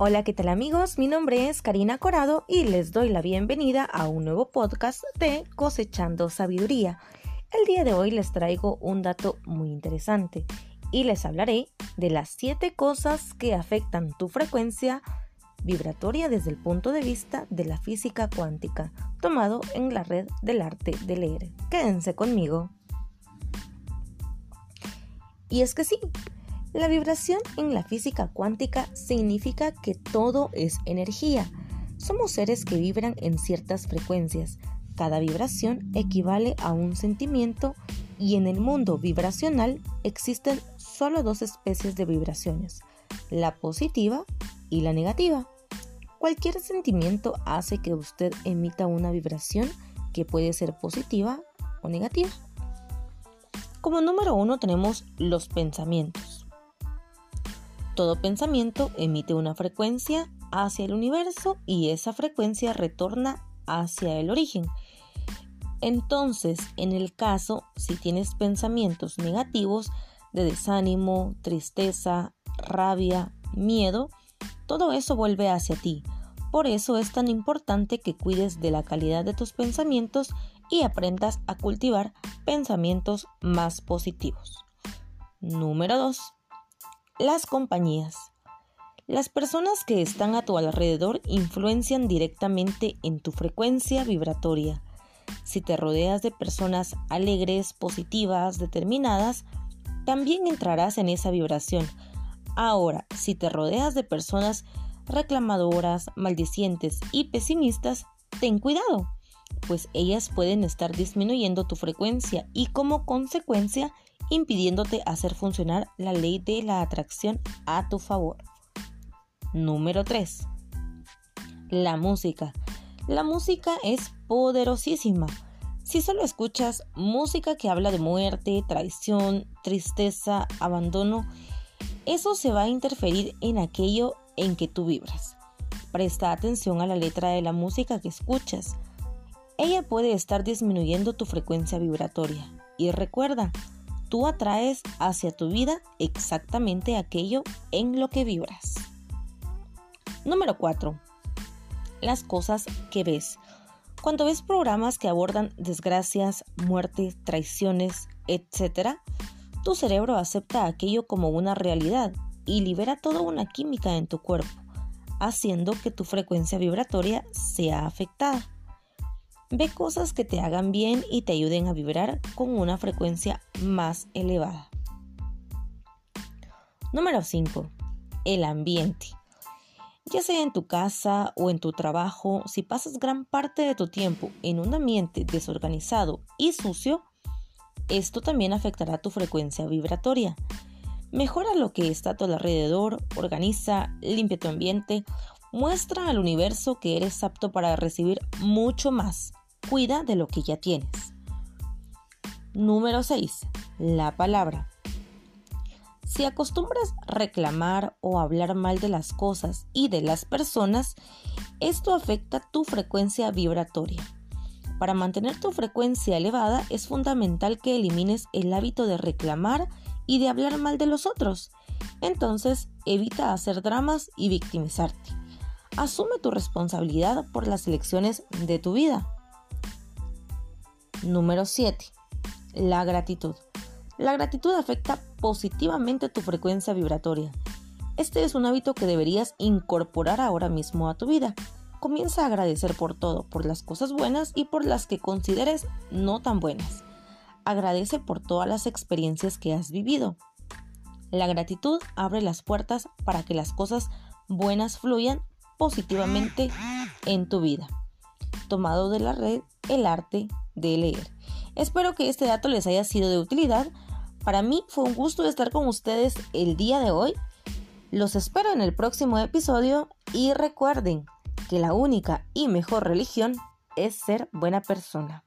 Hola, ¿qué tal amigos? Mi nombre es Karina Corado y les doy la bienvenida a un nuevo podcast de Cosechando Sabiduría. El día de hoy les traigo un dato muy interesante y les hablaré de las 7 cosas que afectan tu frecuencia vibratoria desde el punto de vista de la física cuántica, tomado en la red del arte de leer. Quédense conmigo. Y es que sí, la vibración en la física cuántica significa que todo es energía. Somos seres que vibran en ciertas frecuencias. Cada vibración equivale a un sentimiento y en el mundo vibracional existen solo dos especies de vibraciones, la positiva y la negativa. Cualquier sentimiento hace que usted emita una vibración que puede ser positiva o negativa. Como número uno tenemos los pensamientos. Todo pensamiento emite una frecuencia hacia el universo y esa frecuencia retorna hacia el origen. Entonces, en el caso, si tienes pensamientos negativos de desánimo, tristeza, rabia, miedo, todo eso vuelve hacia ti. Por eso es tan importante que cuides de la calidad de tus pensamientos y aprendas a cultivar pensamientos más positivos. Número 2. Las compañías. Las personas que están a tu alrededor influencian directamente en tu frecuencia vibratoria. Si te rodeas de personas alegres, positivas, determinadas, también entrarás en esa vibración. Ahora, si te rodeas de personas reclamadoras, maldicientes y pesimistas, ten cuidado pues ellas pueden estar disminuyendo tu frecuencia y como consecuencia impidiéndote hacer funcionar la ley de la atracción a tu favor. Número 3. La música. La música es poderosísima. Si solo escuchas música que habla de muerte, traición, tristeza, abandono, eso se va a interferir en aquello en que tú vibras. Presta atención a la letra de la música que escuchas ella puede estar disminuyendo tu frecuencia vibratoria. Y recuerda, tú atraes hacia tu vida exactamente aquello en lo que vibras. Número 4. Las cosas que ves. Cuando ves programas que abordan desgracias, muertes, traiciones, etc., tu cerebro acepta aquello como una realidad y libera toda una química en tu cuerpo, haciendo que tu frecuencia vibratoria sea afectada. Ve cosas que te hagan bien y te ayuden a vibrar con una frecuencia más elevada. Número 5. El ambiente. Ya sea en tu casa o en tu trabajo, si pasas gran parte de tu tiempo en un ambiente desorganizado y sucio, esto también afectará tu frecuencia vibratoria. Mejora lo que está a tu alrededor, organiza, limpia tu ambiente, muestra al universo que eres apto para recibir mucho más Cuida de lo que ya tienes. Número 6. La palabra. Si acostumbras reclamar o hablar mal de las cosas y de las personas, esto afecta tu frecuencia vibratoria. Para mantener tu frecuencia elevada es fundamental que elimines el hábito de reclamar y de hablar mal de los otros. Entonces, evita hacer dramas y victimizarte. Asume tu responsabilidad por las elecciones de tu vida. Número 7. La gratitud. La gratitud afecta positivamente tu frecuencia vibratoria. Este es un hábito que deberías incorporar ahora mismo a tu vida. Comienza a agradecer por todo, por las cosas buenas y por las que consideres no tan buenas. Agradece por todas las experiencias que has vivido. La gratitud abre las puertas para que las cosas buenas fluyan positivamente en tu vida. Tomado de la red El arte de leer. Espero que este dato les haya sido de utilidad. Para mí fue un gusto estar con ustedes el día de hoy. Los espero en el próximo episodio y recuerden que la única y mejor religión es ser buena persona.